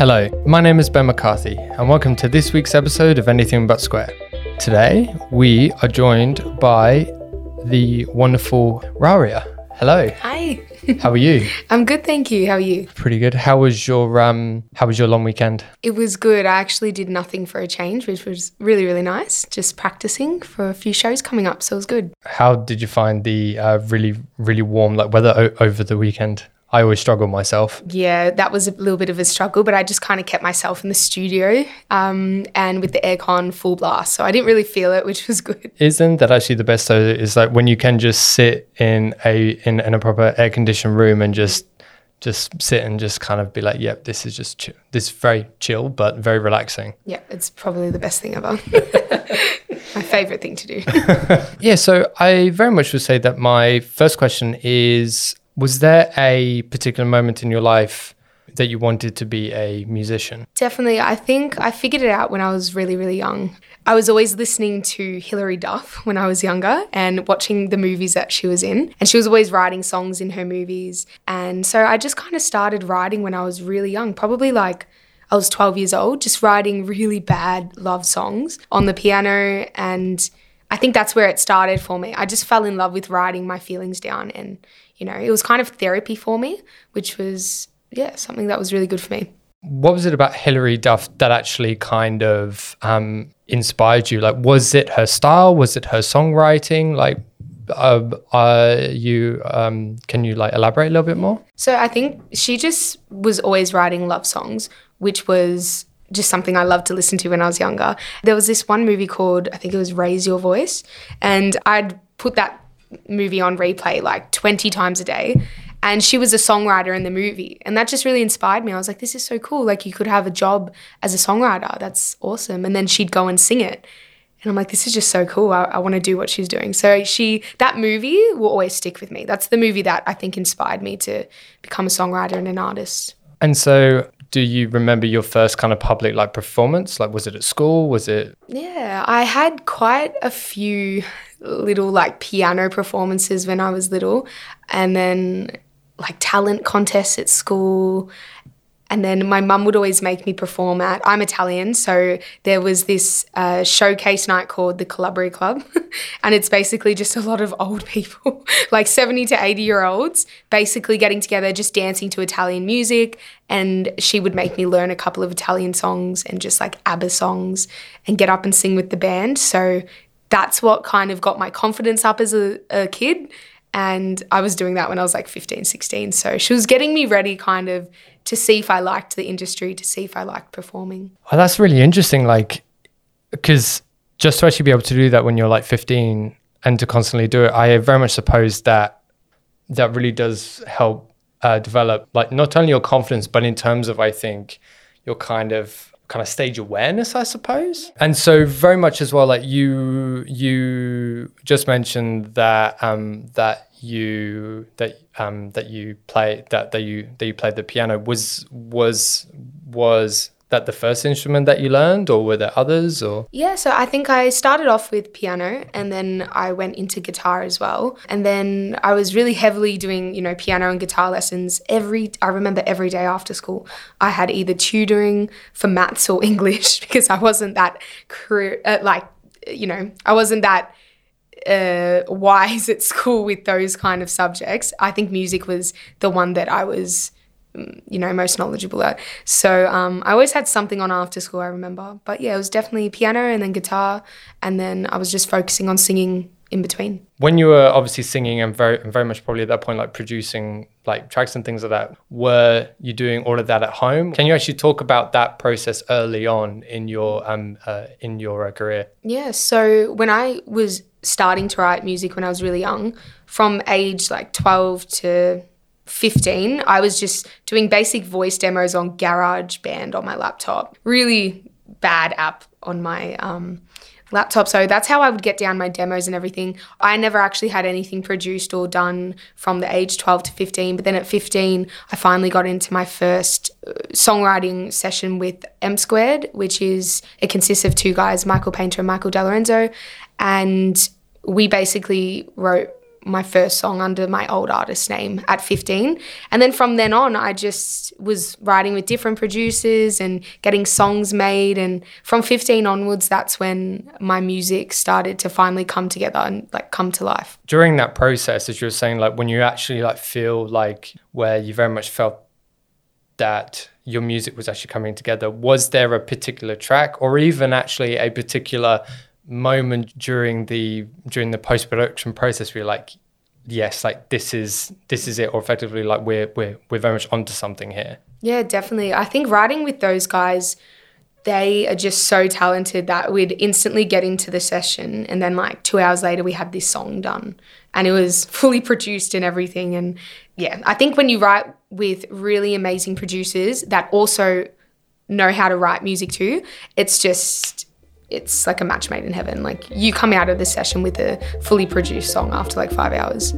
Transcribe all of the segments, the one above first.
Hello, my name is Ben McCarthy, and welcome to this week's episode of Anything But Square. Today, we are joined by the wonderful Raria. Hello, Hi. how are you? I'm good, thank you. How are you? Pretty good. How was your um? How was your long weekend? It was good. I actually did nothing for a change, which was really, really nice. Just practicing for a few shows coming up, so it was good. How did you find the uh, really really warm like weather o- over the weekend? I always struggle myself. Yeah, that was a little bit of a struggle, but I just kind of kept myself in the studio um, and with the aircon full blast, so I didn't really feel it, which was good. Isn't that actually the best though? Is like when you can just sit in a in, in a proper air conditioned room and just just sit and just kind of be like, yep, this is just chill. this is very chill but very relaxing. Yeah, it's probably the best thing ever. My favorite thing to do. Yeah, so I very much would say that my first question is was there a particular moment in your life that you wanted to be a musician? Definitely. I think I figured it out when I was really, really young. I was always listening to Hilary Duff when I was younger and watching the movies that she was in. And she was always writing songs in her movies. And so I just kind of started writing when I was really young, probably like I was 12 years old, just writing really bad love songs on the piano. And I think that's where it started for me. I just fell in love with writing my feelings down. And, you know, it was kind of therapy for me, which was, yeah, something that was really good for me. What was it about Hilary Duff that actually kind of um, inspired you? Like, was it her style? Was it her songwriting? Like, uh, uh, you um, can you like elaborate a little bit more? So I think she just was always writing love songs, which was just something I loved to listen to when I was younger. There was this one movie called, I think it was Raise Your Voice, and I'd put that movie on replay like 20 times a day. And she was a songwriter in the movie. And that just really inspired me. I was like, this is so cool. Like, you could have a job as a songwriter. That's awesome. And then she'd go and sing it. And I'm like, this is just so cool. I, I want to do what she's doing. So she, that movie will always stick with me. That's the movie that I think inspired me to become a songwriter and an artist. And so, do you remember your first kind of public like performance? Like, was it at school? Was it? Yeah, I had quite a few little like piano performances when I was little, and then like talent contests at school. And then my mum would always make me perform at, I'm Italian, so there was this uh, showcase night called the Calabria Club. and it's basically just a lot of old people, like 70 to 80 year olds, basically getting together, just dancing to Italian music. And she would make me learn a couple of Italian songs and just like ABBA songs and get up and sing with the band. So that's what kind of got my confidence up as a, a kid. And I was doing that when I was like 15, 16. So she was getting me ready kind of to see if I liked the industry, to see if I liked performing. Well, that's really interesting. Like, because just to actually be able to do that when you're like 15 and to constantly do it, I very much suppose that that really does help uh, develop like not only your confidence, but in terms of I think your kind of kind of stage awareness, I suppose. And so very much as well, like you you just mentioned that um that you that um that you play that that you that you played the piano was was was that the first instrument that you learned or were there others or Yeah, so I think I started off with piano and then I went into guitar as well. And then I was really heavily doing, you know, piano and guitar lessons every I remember every day after school. I had either tutoring for maths or English because I wasn't that career uh, like you know, I wasn't that uh, wise at school with those kind of subjects. I think music was the one that I was, you know, most knowledgeable at. So um, I always had something on after school, I remember. But yeah, it was definitely piano and then guitar. And then I was just focusing on singing in between. when you were obviously singing and very very much probably at that point like producing like tracks and things like that were you doing all of that at home can you actually talk about that process early on in your um uh, in your uh, career Yeah, so when I was starting to write music when I was really young, from age like 12 to 15, I was just doing basic voice demos on GarageBand on my laptop. Really bad app on my um, laptop. So that's how I would get down my demos and everything. I never actually had anything produced or done from the age 12 to 15. But then at 15, I finally got into my first uh, songwriting session with M Squared, which is, it consists of two guys, Michael Painter and Michael DeLorenzo. And we basically wrote my first song under my old artist name at 15. And then from then on, I just was writing with different producers and getting songs made. And from 15 onwards, that's when my music started to finally come together and like come to life. During that process, as you were saying, like when you actually like feel like where you very much felt that your music was actually coming together, was there a particular track or even actually a particular moment during the during the post production process where you're like, yes, like this is this is it, or effectively like we're we're we're very much onto something here. Yeah, definitely. I think writing with those guys, they are just so talented that we'd instantly get into the session and then like two hours later we had this song done. And it was fully produced and everything. And yeah, I think when you write with really amazing producers that also know how to write music too, it's just it's like a match made in heaven. Like you come out of the session with a fully produced song after like five hours.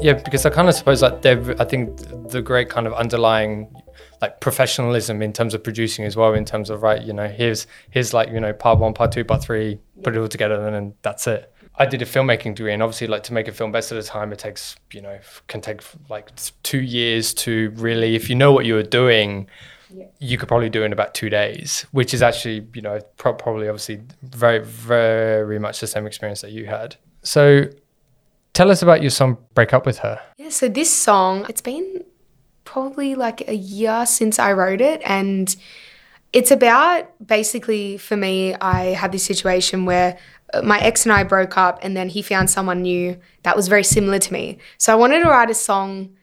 Yeah, because I kind of suppose like I think the great kind of underlying like professionalism in terms of producing as well, in terms of right, you know, here's here's like you know part one, part two, part three, put it all together, and then that's it. I did a filmmaking degree, and obviously, like to make a film best at a time, it takes you know can take like two years to really, if you know what you're doing, yeah. you could probably do in about two days, which is actually you know pro- probably obviously very very much the same experience that you had. So, tell us about your song "Break Up with Her." Yeah, so this song, it's been probably like a year since I wrote it, and it's about basically for me, I had this situation where my ex and I broke up, and then he found someone new that was very similar to me. So I wanted to write a song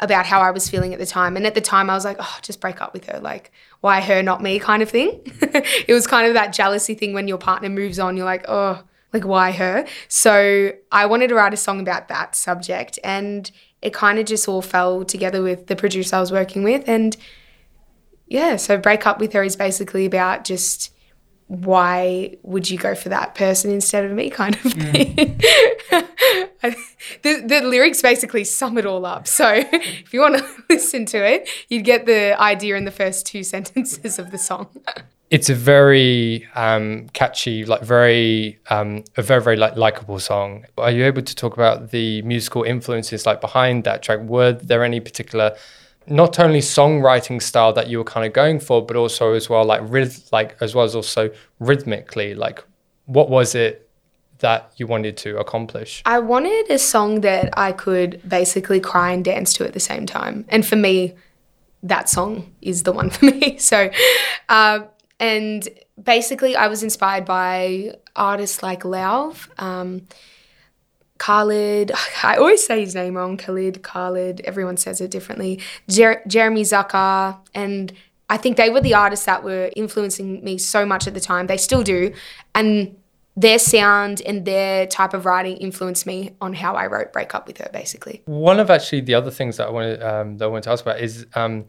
about how I was feeling at the time. And at the time, I was like, oh, just break up with her. Like, why her, not me, kind of thing. it was kind of that jealousy thing when your partner moves on, you're like, oh, like, why her? So I wanted to write a song about that subject. And it kind of just all fell together with the producer I was working with. And yeah, so break up with her is basically about just why would you go for that person instead of me kind of mm. thing mm. the, the lyrics basically sum it all up so if you want to listen to it you'd get the idea in the first two sentences of the song it's a very um, catchy like very um, a very very like likable song are you able to talk about the musical influences like behind that track were there any particular not only songwriting style that you were kind of going for, but also as well like ryth- like as well as also rhythmically, like what was it that you wanted to accomplish? I wanted a song that I could basically cry and dance to at the same time, and for me, that song is the one for me. So, uh, and basically, I was inspired by artists like Lauv. Um, Khalid, I always say his name wrong, Khalid, Khalid, everyone says it differently, Jer- Jeremy Zucker, and I think they were the artists that were influencing me so much at the time. They still do. And their sound and their type of writing influenced me on how I wrote Break Up With Her, basically. One of actually the other things that I wanted, um, that I wanted to ask about is um,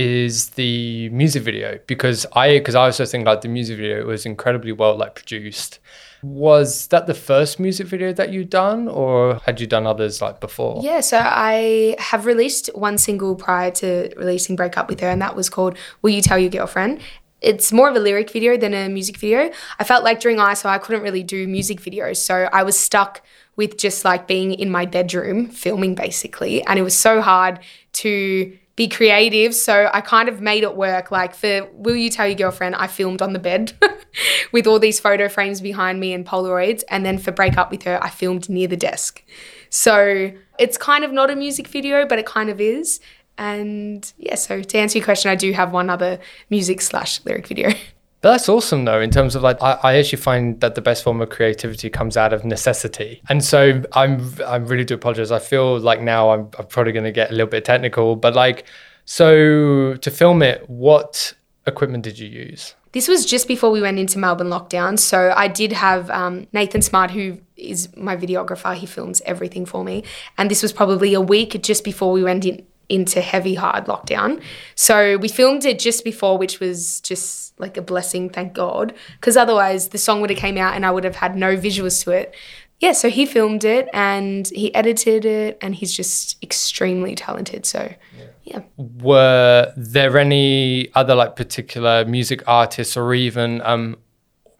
is the music video because I because I also think like the music video was incredibly well like produced was that the first music video that you'd done, or had you done others like before? Yeah, so I have released one single prior to releasing Break Up With Her, and that was called Will You Tell Your Girlfriend? It's more of a lyric video than a music video. I felt like during ISO, I couldn't really do music videos, so I was stuck with just like being in my bedroom filming basically, and it was so hard to be creative. So I kind of made it work. Like for Will You Tell Your Girlfriend, I filmed on the bed with all these photo frames behind me and Polaroids. And then for Break Up With Her, I filmed near the desk. So it's kind of not a music video, but it kind of is. And yeah, so to answer your question, I do have one other music slash lyric video. But that's awesome though, in terms of like I, I, actually find that the best form of creativity comes out of necessity. And so I'm I really do apologize. I feel like now I'm, I'm probably gonna get a little bit technical, but like so to film it, what equipment did you use? This was just before we went into Melbourne lockdown. So I did have um, Nathan Smart, who is my videographer. He films everything for me. And this was probably a week just before we went in, into heavy, hard lockdown. So we filmed it just before, which was just like a blessing, thank God, because otherwise the song would have came out and I would have had no visuals to it. Yeah, so he filmed it and he edited it and he's just extremely talented. So yeah. yeah. Were there any other like particular music artists or even um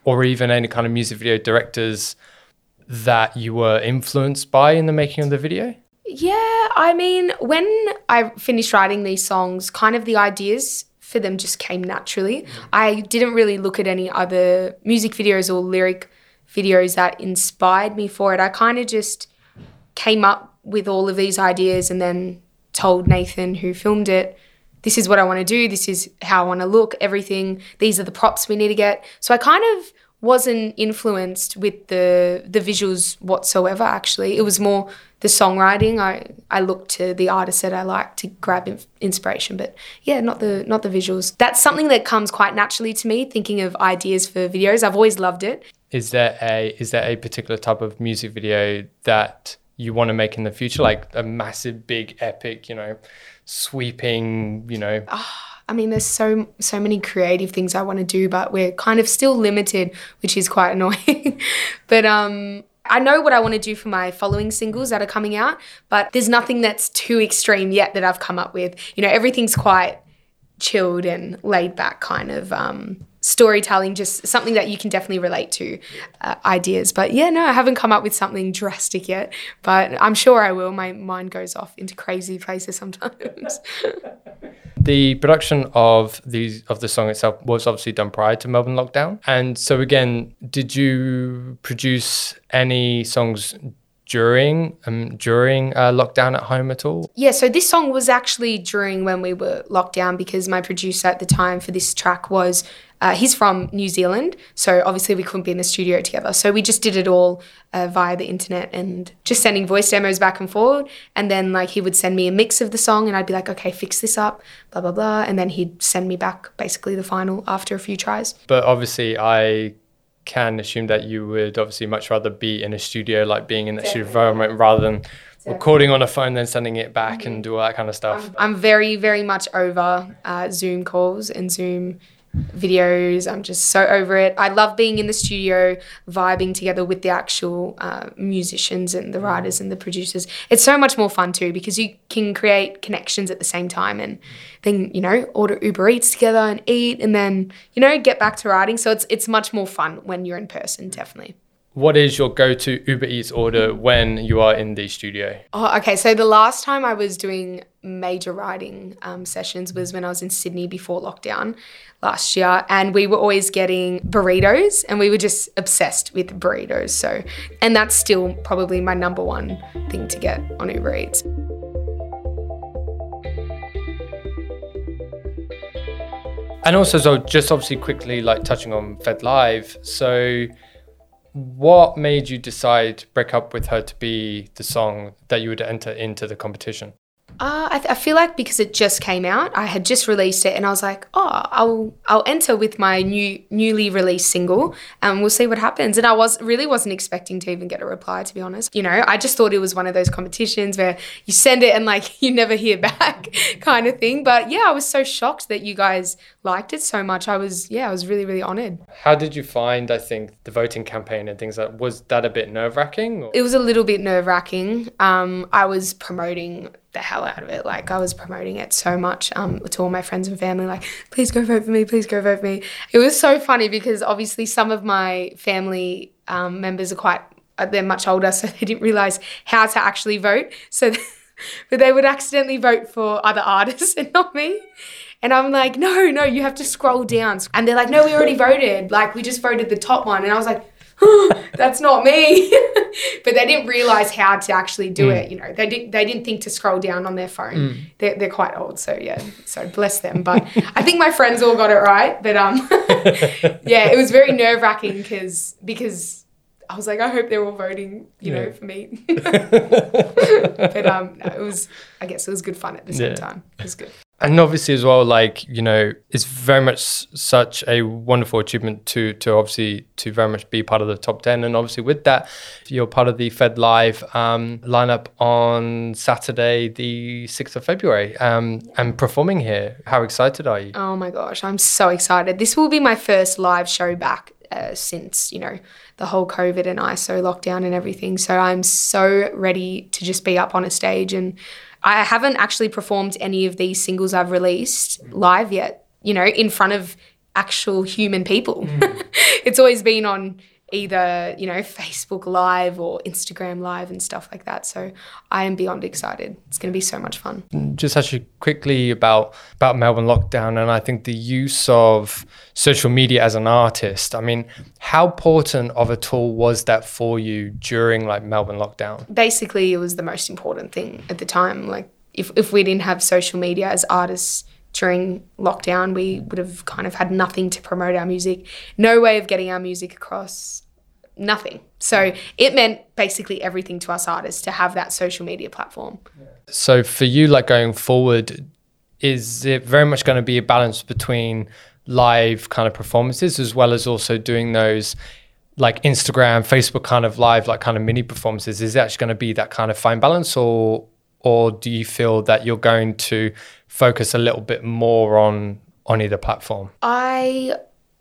or even any kind of music video directors that you were influenced by in the making of the video? Yeah, I mean, when I finished writing these songs, kind of the ideas for them just came naturally. Mm. I didn't really look at any other music videos or lyric videos that inspired me for it. I kind of just came up with all of these ideas and then told Nathan, who filmed it, this is what I want to do, this is how I want to look, everything, these are the props we need to get. So I kind of wasn't influenced with the the visuals whatsoever actually. It was more the songwriting. I i looked to the artists that i like to grab inspiration but yeah not the not the visuals. That's something that comes quite naturally to me thinking of ideas for videos. I've always loved it. Is there a is there a particular type of music video that you want to make in the future? Like a massive big epic you know sweeping you know oh I mean, there's so so many creative things I want to do, but we're kind of still limited, which is quite annoying. but um, I know what I want to do for my following singles that are coming out, but there's nothing that's too extreme yet that I've come up with. You know, everything's quite chilled and laid back kind of um, storytelling, just something that you can definitely relate to uh, ideas. But yeah, no, I haven't come up with something drastic yet, but I'm sure I will. My mind goes off into crazy places sometimes. The production of the of the song itself was obviously done prior to Melbourne lockdown, and so again, did you produce any songs during um, during uh, lockdown at home at all? Yeah, so this song was actually during when we were locked down because my producer at the time for this track was uh, he's from New Zealand, so obviously we couldn't be in the studio together. So we just did it all uh, via the internet and just sending voice demos back and forward. And then like he would send me a mix of the song, and I'd be like, okay, fix this up, blah blah blah, and then he'd send me back basically the final after a few tries. But obviously, I can assume that you would obviously much rather be in a studio, like being in that studio environment, rather than Definitely. recording on a phone, then sending it back mm-hmm. and do all that kind of stuff. I'm, I'm very, very much over uh, Zoom calls and Zoom videos. I'm just so over it. I love being in the studio, vibing together with the actual uh, musicians and the mm. writers and the producers. It's so much more fun too because you can create connections at the same time and then, you know, order Uber Eats together and eat and then, you know, get back to writing. So it's it's much more fun when you're in person, definitely. What is your go-to Uber Eats order when you are in the studio? Oh, okay. So the last time I was doing major writing um, sessions was when I was in Sydney before lockdown last year, and we were always getting burritos, and we were just obsessed with burritos. So, and that's still probably my number one thing to get on Uber Eats. And also, so just obviously quickly, like touching on Fed Live. So, what made you decide to break up with her to be the song that you would enter into the competition uh, I, th- I, feel like because it just came out, I had just released it, and I was like, "Oh, I'll I'll enter with my new newly released single, and we'll see what happens." And I was really wasn't expecting to even get a reply, to be honest. You know, I just thought it was one of those competitions where you send it and like you never hear back, kind of thing. But yeah, I was so shocked that you guys liked it so much. I was yeah, I was really really honored. How did you find? I think the voting campaign and things like was that a bit nerve wracking? It was a little bit nerve wracking. Um, I was promoting the hell out of it. Like I was promoting it so much um, to all my friends and family, like, please go vote for me, please go vote for me. It was so funny because obviously some of my family um, members are quite, uh, they're much older, so they didn't realize how to actually vote. So, but they would accidentally vote for other artists and not me. And I'm like, no, no, you have to scroll down. And they're like, no, we already voted. Like, we just voted the top one. And I was like, that's not me. but they didn't realize how to actually do mm. it. You know, they didn't they didn't think to scroll down on their phone. Mm. They're, they're quite old, so yeah. So bless them. But I think my friends all got it right. But um, yeah, it was very nerve wracking because because I was like, I hope they're all voting, you yeah. know, for me. but um, no, it was, I guess, it was good fun at the same yeah. time. It was good and obviously as well like you know it's very much such a wonderful achievement to to obviously to very much be part of the top 10 and obviously with that you're part of the fed live um, lineup on saturday the 6th of february um, and performing here how excited are you? Oh my gosh i'm so excited. This will be my first live show back uh, since you know the whole covid and iso lockdown and everything. So i'm so ready to just be up on a stage. And I haven't actually performed any of these singles I've released live yet, you know, in front of actual human people. Mm. it's always been on either, you know, Facebook Live or Instagram Live and stuff like that. So I am beyond excited. It's going to be so much fun. Just actually quickly about about Melbourne lockdown and I think the use of social media as an artist. I mean, how important of a tool was that for you during like Melbourne lockdown? Basically, it was the most important thing at the time. Like if if we didn't have social media as artists during lockdown, we would have kind of had nothing to promote our music, no way of getting our music across, nothing. So it meant basically everything to us artists to have that social media platform. So for you, like going forward, is it very much going to be a balance between live kind of performances as well as also doing those like Instagram, Facebook kind of live, like kind of mini performances? Is it actually going to be that kind of fine balance or or do you feel that you're going to focus a little bit more on on either platform? I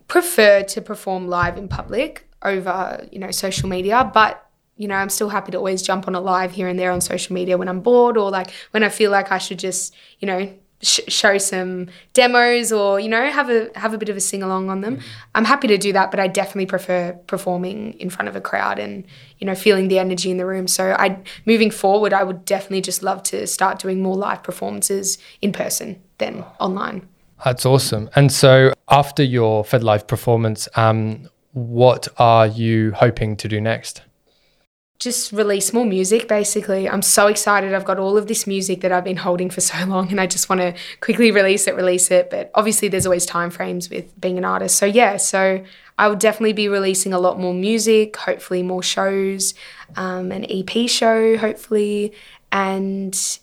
prefer to perform live in public over, you know, social media, but you know, I'm still happy to always jump on a live here and there on social media when I'm bored or like when I feel like I should just, you know, sh- show some demos or you know have a have a bit of a sing along on them. Mm. I'm happy to do that, but I definitely prefer performing in front of a crowd and you know feeling the energy in the room. So I moving forward, I would definitely just love to start doing more live performances in person than online. That's awesome. And so after your Fed Live performance, um, what are you hoping to do next? Just release more music basically. I'm so excited. I've got all of this music that I've been holding for so long and I just want to quickly release it, release it. But obviously there's always time frames with being an artist. So yeah, so I will definitely be releasing a lot more music, hopefully more shows, um, an EP show, hopefully, and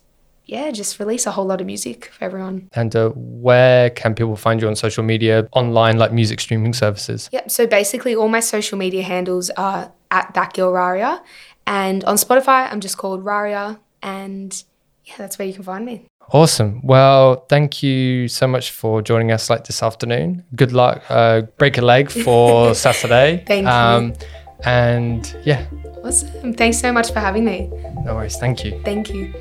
yeah, just release a whole lot of music for everyone. And uh, where can people find you on social media, online, like music streaming services? Yep. So basically, all my social media handles are at that girl Raria, and on Spotify, I'm just called Raria, and yeah, that's where you can find me. Awesome. Well, thank you so much for joining us like this afternoon. Good luck. Uh, break a leg for Saturday. Thank um, you. And yeah. Awesome. Thanks so much for having me. No worries. Thank you. Thank you.